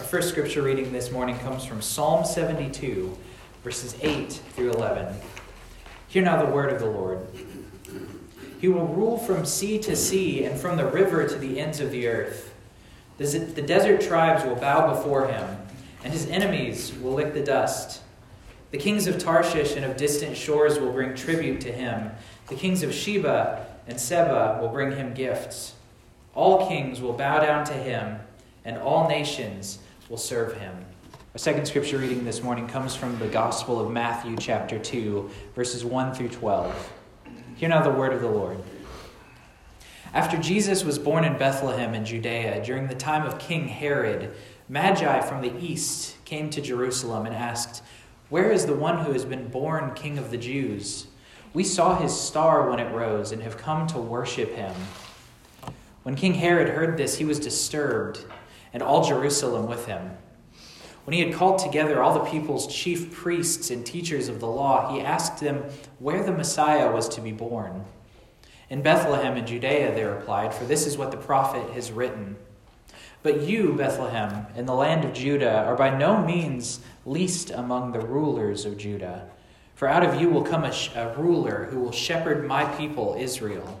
Our first scripture reading this morning comes from Psalm 72, verses 8 through 11. Hear now the word of the Lord. He will rule from sea to sea and from the river to the ends of the earth. The desert tribes will bow before him, and his enemies will lick the dust. The kings of Tarshish and of distant shores will bring tribute to him. The kings of Sheba and Seba will bring him gifts. All kings will bow down to him, and all nations will serve him. Our second scripture reading this morning comes from the Gospel of Matthew, chapter 2, verses 1 through 12. Hear now the word of the Lord. After Jesus was born in Bethlehem in Judea, during the time of King Herod, Magi from the east came to Jerusalem and asked, Where is the one who has been born King of the Jews? We saw his star when it rose and have come to worship him. When King Herod heard this, he was disturbed, and all Jerusalem with him. When he had called together all the people's chief priests and teachers of the law, he asked them where the Messiah was to be born. In Bethlehem in Judea, they replied, for this is what the prophet has written. But you, Bethlehem, in the land of Judah, are by no means least among the rulers of Judah. For out of you will come a, sh- a ruler who will shepherd my people, Israel.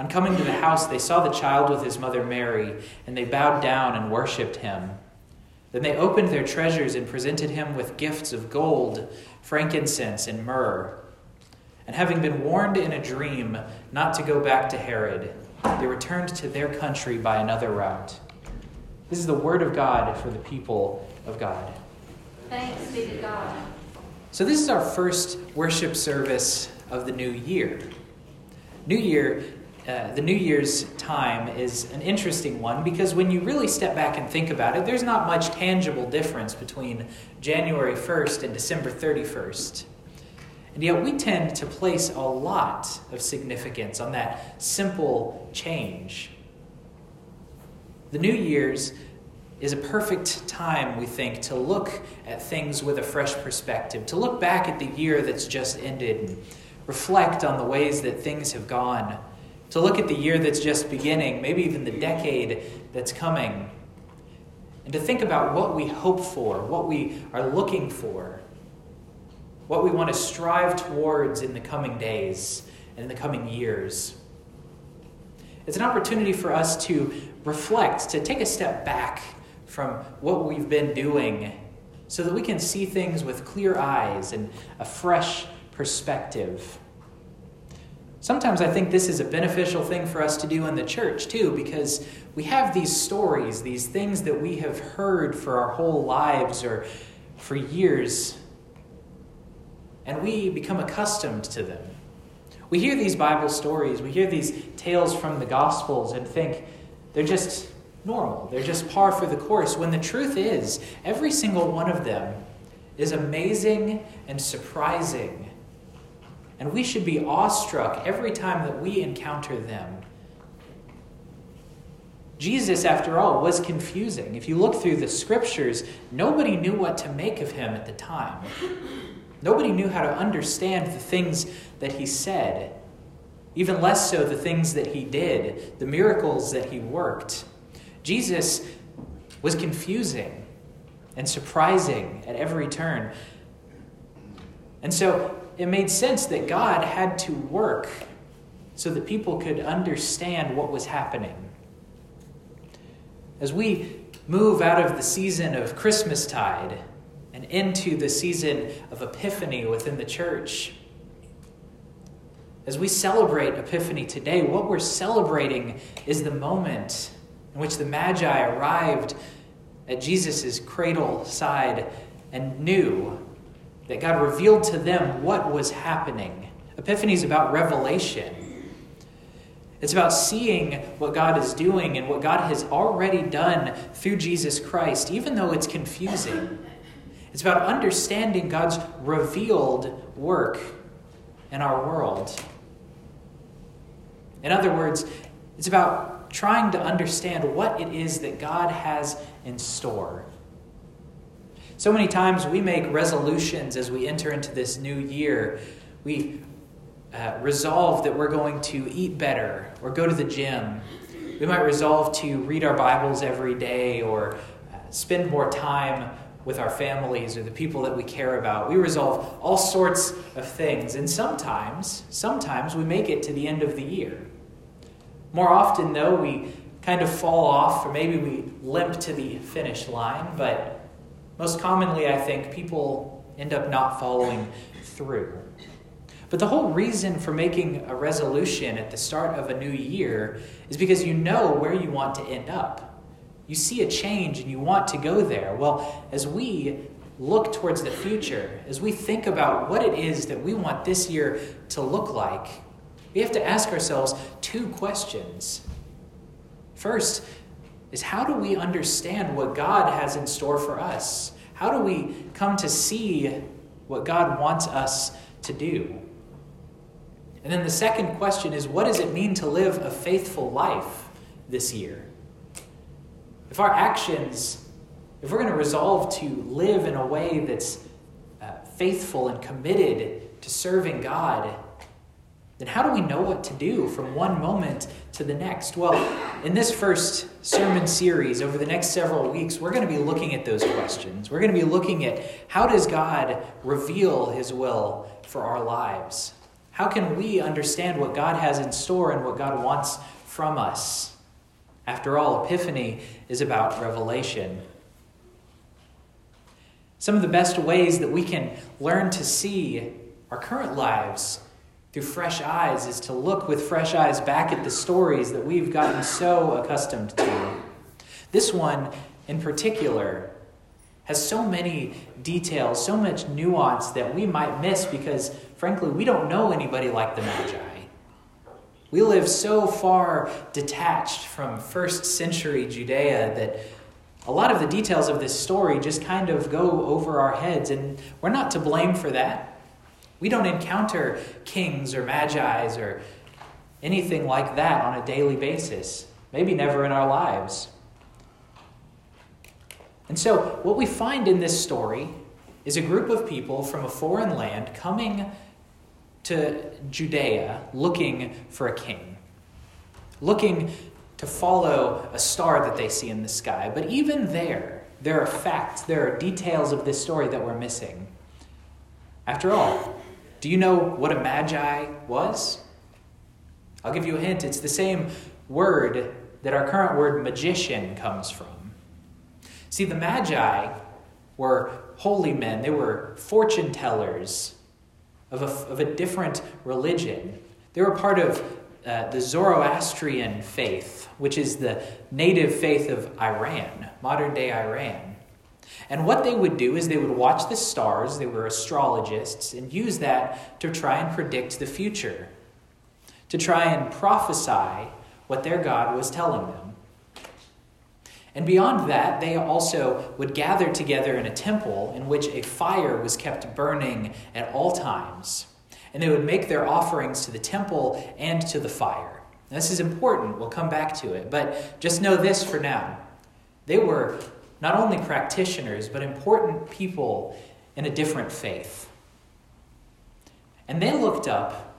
On coming to the house, they saw the child with his mother Mary, and they bowed down and worshipped him. Then they opened their treasures and presented him with gifts of gold, frankincense, and myrrh. And having been warned in a dream not to go back to Herod, they returned to their country by another route. This is the word of God for the people of God. Thanks be to God. So, this is our first worship service of the new year. New Year uh, the New Year's time is an interesting one because when you really step back and think about it, there's not much tangible difference between January 1st and December 31st. And yet we tend to place a lot of significance on that simple change. The New Year's is a perfect time, we think, to look at things with a fresh perspective, to look back at the year that's just ended and reflect on the ways that things have gone to look at the year that's just beginning, maybe even the decade that's coming, and to think about what we hope for, what we are looking for, what we want to strive towards in the coming days and in the coming years. It's an opportunity for us to reflect, to take a step back from what we've been doing so that we can see things with clear eyes and a fresh perspective. Sometimes I think this is a beneficial thing for us to do in the church too, because we have these stories, these things that we have heard for our whole lives or for years, and we become accustomed to them. We hear these Bible stories, we hear these tales from the Gospels, and think they're just normal, they're just par for the course, when the truth is, every single one of them is amazing and surprising and we should be awestruck every time that we encounter them. Jesus, after all, was confusing. If you look through the scriptures, nobody knew what to make of him at the time. Nobody knew how to understand the things that he said, even less so the things that he did, the miracles that he worked. Jesus was confusing and surprising at every turn. And so it made sense that God had to work so that people could understand what was happening. As we move out of the season of Christmastide and into the season of Epiphany within the church, as we celebrate Epiphany today, what we're celebrating is the moment in which the Magi arrived at Jesus' cradle side and knew that God revealed to them what was happening. Epiphany is about revelation. It's about seeing what God is doing and what God has already done through Jesus Christ, even though it's confusing. It's about understanding God's revealed work in our world. In other words, it's about trying to understand what it is that God has in store. So many times we make resolutions as we enter into this new year. We uh, resolve that we're going to eat better or go to the gym. We might resolve to read our Bibles every day or uh, spend more time with our families or the people that we care about. We resolve all sorts of things. And sometimes, sometimes we make it to the end of the year. More often, though, we kind of fall off, or maybe we limp to the finish line, but most commonly, I think people end up not following through. But the whole reason for making a resolution at the start of a new year is because you know where you want to end up. You see a change and you want to go there. Well, as we look towards the future, as we think about what it is that we want this year to look like, we have to ask ourselves two questions. First is how do we understand what God has in store for us? How do we come to see what God wants us to do? And then the second question is what does it mean to live a faithful life this year? If our actions, if we're going to resolve to live in a way that's uh, faithful and committed to serving God, then how do we know what to do from one moment to the next? Well, in this first sermon series over the next several weeks, we're going to be looking at those questions. We're going to be looking at how does God reveal his will for our lives? How can we understand what God has in store and what God wants from us? After all, Epiphany is about revelation. Some of the best ways that we can learn to see our current lives through fresh eyes is to look with fresh eyes back at the stories that we've gotten so accustomed to. This one, in particular, has so many details, so much nuance that we might miss because, frankly, we don't know anybody like the Magi. We live so far detached from first century Judea that a lot of the details of this story just kind of go over our heads, and we're not to blame for that. We don't encounter kings or magi's or anything like that on a daily basis, maybe never in our lives. And so, what we find in this story is a group of people from a foreign land coming to Judea looking for a king, looking to follow a star that they see in the sky. But even there, there are facts, there are details of this story that we're missing. After all, do you know what a magi was? I'll give you a hint. It's the same word that our current word magician comes from. See, the magi were holy men, they were fortune tellers of a, of a different religion. They were part of uh, the Zoroastrian faith, which is the native faith of Iran, modern day Iran. And what they would do is they would watch the stars, they were astrologists, and use that to try and predict the future, to try and prophesy what their God was telling them. And beyond that, they also would gather together in a temple in which a fire was kept burning at all times. And they would make their offerings to the temple and to the fire. this is important, we'll come back to it. But just know this for now. They were not only practitioners, but important people in a different faith. And they looked up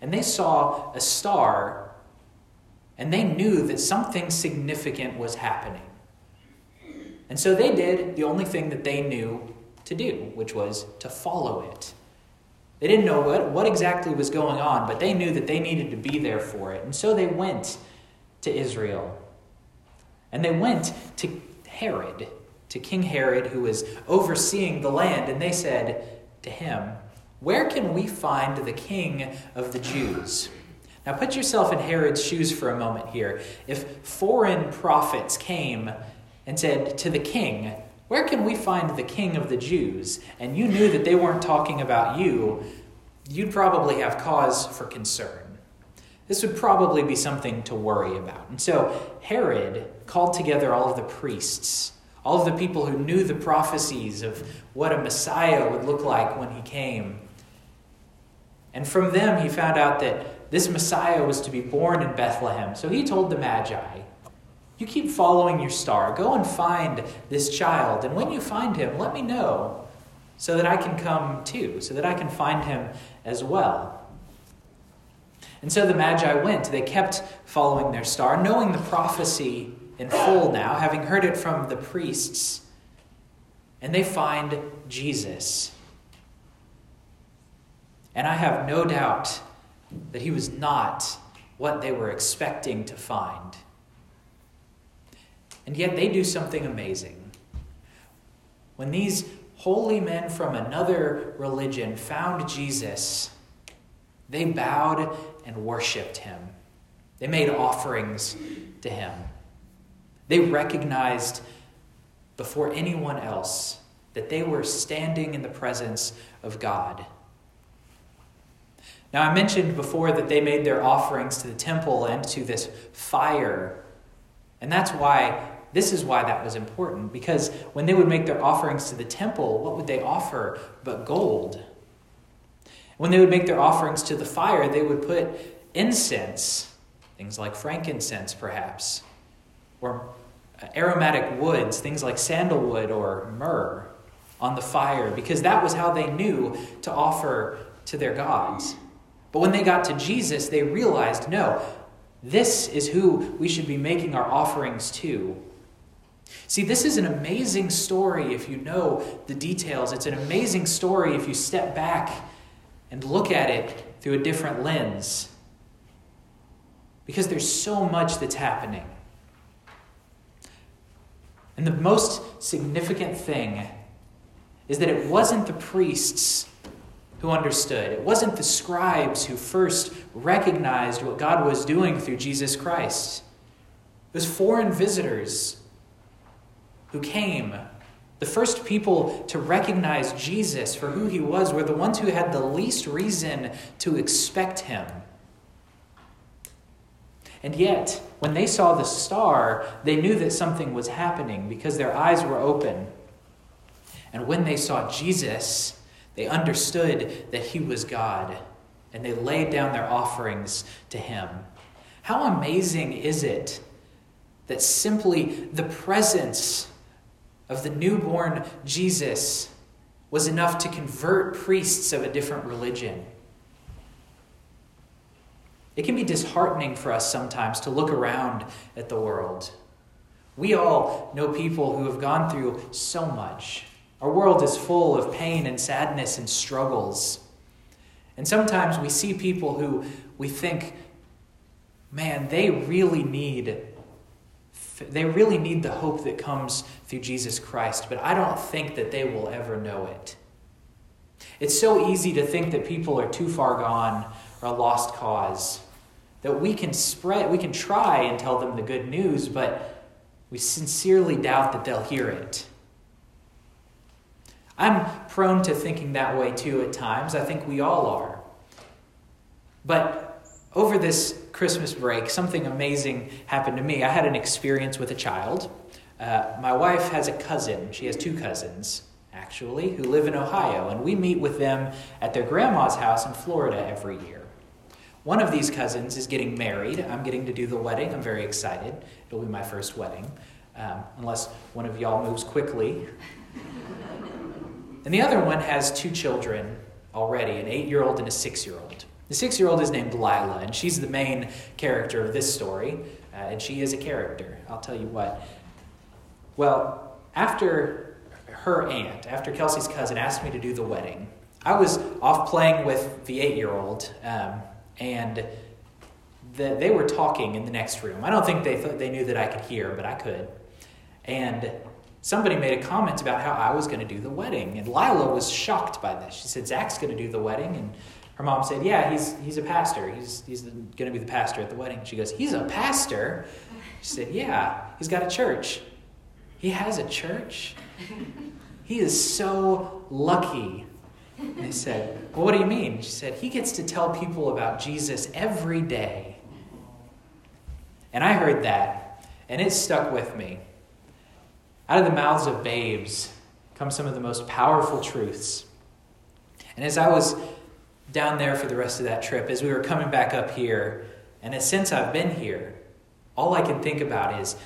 and they saw a star and they knew that something significant was happening. And so they did the only thing that they knew to do, which was to follow it. They didn't know what, what exactly was going on, but they knew that they needed to be there for it. And so they went to Israel. And they went to Herod, to King Herod, who was overseeing the land, and they said to him, Where can we find the king of the Jews? Now put yourself in Herod's shoes for a moment here. If foreign prophets came and said to the king, Where can we find the king of the Jews? and you knew that they weren't talking about you, you'd probably have cause for concern. This would probably be something to worry about. And so Herod called together all of the priests, all of the people who knew the prophecies of what a Messiah would look like when he came. And from them, he found out that this Messiah was to be born in Bethlehem. So he told the Magi, You keep following your star. Go and find this child. And when you find him, let me know so that I can come too, so that I can find him as well. And so the Magi went. They kept following their star, knowing the prophecy in full now, having heard it from the priests. And they find Jesus. And I have no doubt that he was not what they were expecting to find. And yet they do something amazing. When these holy men from another religion found Jesus, they bowed and worshiped him. They made offerings to him. They recognized before anyone else that they were standing in the presence of God. Now, I mentioned before that they made their offerings to the temple and to this fire. And that's why, this is why that was important. Because when they would make their offerings to the temple, what would they offer but gold? When they would make their offerings to the fire, they would put incense, things like frankincense, perhaps, or uh, aromatic woods, things like sandalwood or myrrh, on the fire, because that was how they knew to offer to their gods. But when they got to Jesus, they realized no, this is who we should be making our offerings to. See, this is an amazing story if you know the details. It's an amazing story if you step back and look at it through a different lens. Because there's so much that's happening. And the most significant thing is that it wasn't the priests who understood, it wasn't the scribes who first recognized what God was doing through Jesus Christ. It was foreign visitors who came. The first people to recognize Jesus for who he was were the ones who had the least reason to expect him. And yet, when they saw the star, they knew that something was happening because their eyes were open. And when they saw Jesus, they understood that he was God, and they laid down their offerings to him. How amazing is it that simply the presence of the newborn Jesus was enough to convert priests of a different religion? It can be disheartening for us sometimes to look around at the world. We all know people who have gone through so much. Our world is full of pain and sadness and struggles. And sometimes we see people who we think, man, they really need they really need the hope that comes through Jesus Christ, but I don't think that they will ever know it. It's so easy to think that people are too far gone or a lost cause that we can spread, we can try and tell them the good news, but we sincerely doubt that they'll hear it. I'm prone to thinking that way too at times. I think we all are. But over this Christmas break, something amazing happened to me. I had an experience with a child. Uh, my wife has a cousin. She has two cousins, actually, who live in Ohio, and we meet with them at their grandma's house in Florida every year. One of these cousins is getting married. I'm getting to do the wedding. I'm very excited. It'll be my first wedding, um, unless one of y'all moves quickly. and the other one has two children already an eight year old and a six year old. The six year old is named Lila, and she's the main character of this story, uh, and she is a character. I'll tell you what. Well, after her aunt, after Kelsey's cousin asked me to do the wedding, I was off playing with the eight year old. Um, and the, they were talking in the next room. I don't think they thought they knew that I could hear, but I could. And somebody made a comment about how I was going to do the wedding, and Lila was shocked by this. She said, "Zach's going to do the wedding," and her mom said, "Yeah, he's he's a pastor. He's he's going to be the pastor at the wedding." She goes, "He's a pastor." She said, "Yeah, he's got a church. He has a church. He is so lucky." And they said, Well, what do you mean? She said, He gets to tell people about Jesus every day. And I heard that, and it stuck with me. Out of the mouths of babes come some of the most powerful truths. And as I was down there for the rest of that trip, as we were coming back up here, and since I've been here, all I can think about is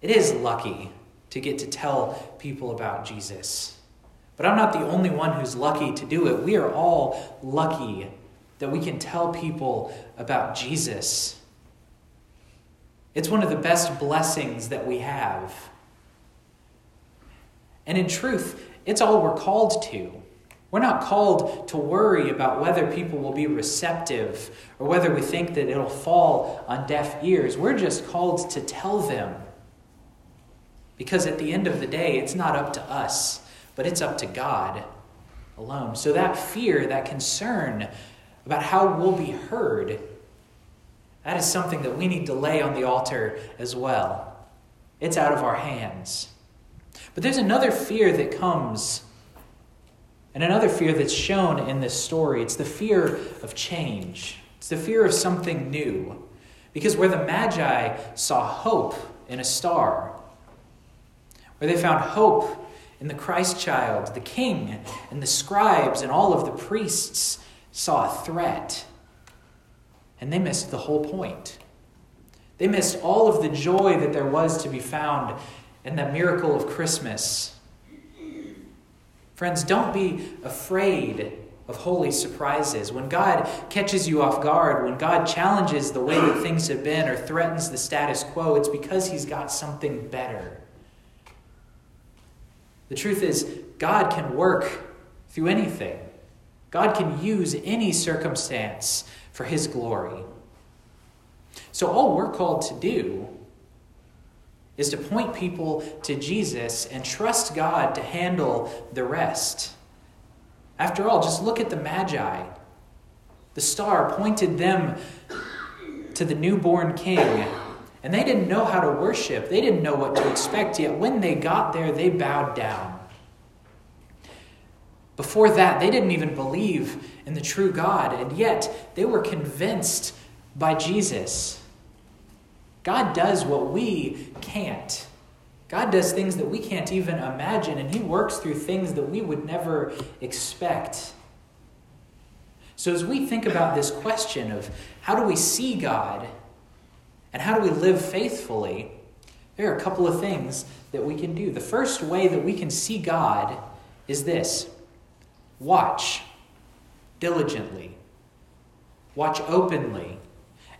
it is lucky to get to tell people about Jesus. But I'm not the only one who's lucky to do it. We are all lucky that we can tell people about Jesus. It's one of the best blessings that we have. And in truth, it's all we're called to. We're not called to worry about whether people will be receptive or whether we think that it'll fall on deaf ears. We're just called to tell them. Because at the end of the day, it's not up to us, but it's up to God alone. So that fear, that concern about how we'll be heard, that is something that we need to lay on the altar as well. It's out of our hands. But there's another fear that comes, and another fear that's shown in this story. It's the fear of change, it's the fear of something new. Because where the Magi saw hope in a star, where they found hope in the Christ child, the king, and the scribes, and all of the priests saw a threat. And they missed the whole point. They missed all of the joy that there was to be found in the miracle of Christmas. Friends, don't be afraid of holy surprises. When God catches you off guard, when God challenges the way that things have been or threatens the status quo, it's because He's got something better. The truth is, God can work through anything. God can use any circumstance for His glory. So, all we're called to do is to point people to Jesus and trust God to handle the rest. After all, just look at the Magi. The star pointed them to the newborn king, and they didn't know how to worship. They didn't know what to expect, yet when they got there, they bowed down. Before that, they didn't even believe in the true God, and yet they were convinced by Jesus. God does what we can't. God does things that we can't even imagine, and He works through things that we would never expect. So, as we think about this question of how do we see God and how do we live faithfully, there are a couple of things that we can do. The first way that we can see God is this watch diligently, watch openly.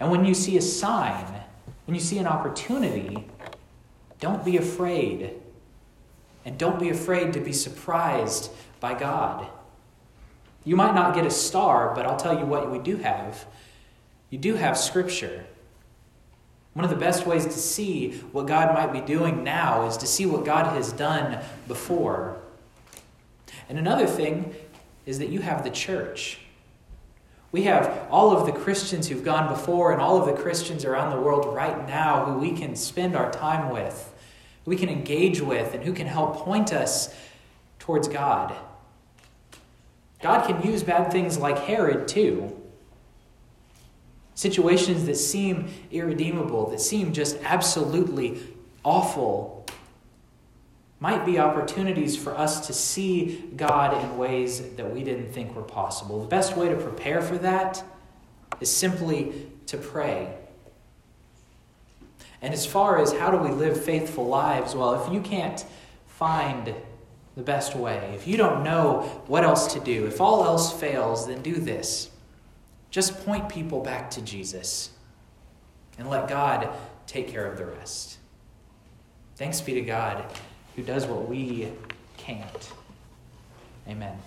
And when you see a sign, when you see an opportunity, don't be afraid. And don't be afraid to be surprised by God. You might not get a star, but I'll tell you what we do have. You do have Scripture. One of the best ways to see what God might be doing now is to see what God has done before. And another thing is that you have the church. We have all of the Christians who've gone before and all of the Christians around the world right now who we can spend our time with, we can engage with, and who can help point us towards God. God can use bad things like Herod too. Situations that seem irredeemable, that seem just absolutely awful, might be opportunities for us to see God in ways that we didn't think were possible. The best way to prepare for that is simply to pray. And as far as how do we live faithful lives, well, if you can't find the best way, if you don't know what else to do, if all else fails, then do this. Just point people back to Jesus and let God take care of the rest. Thanks be to God who does what we can't. Amen.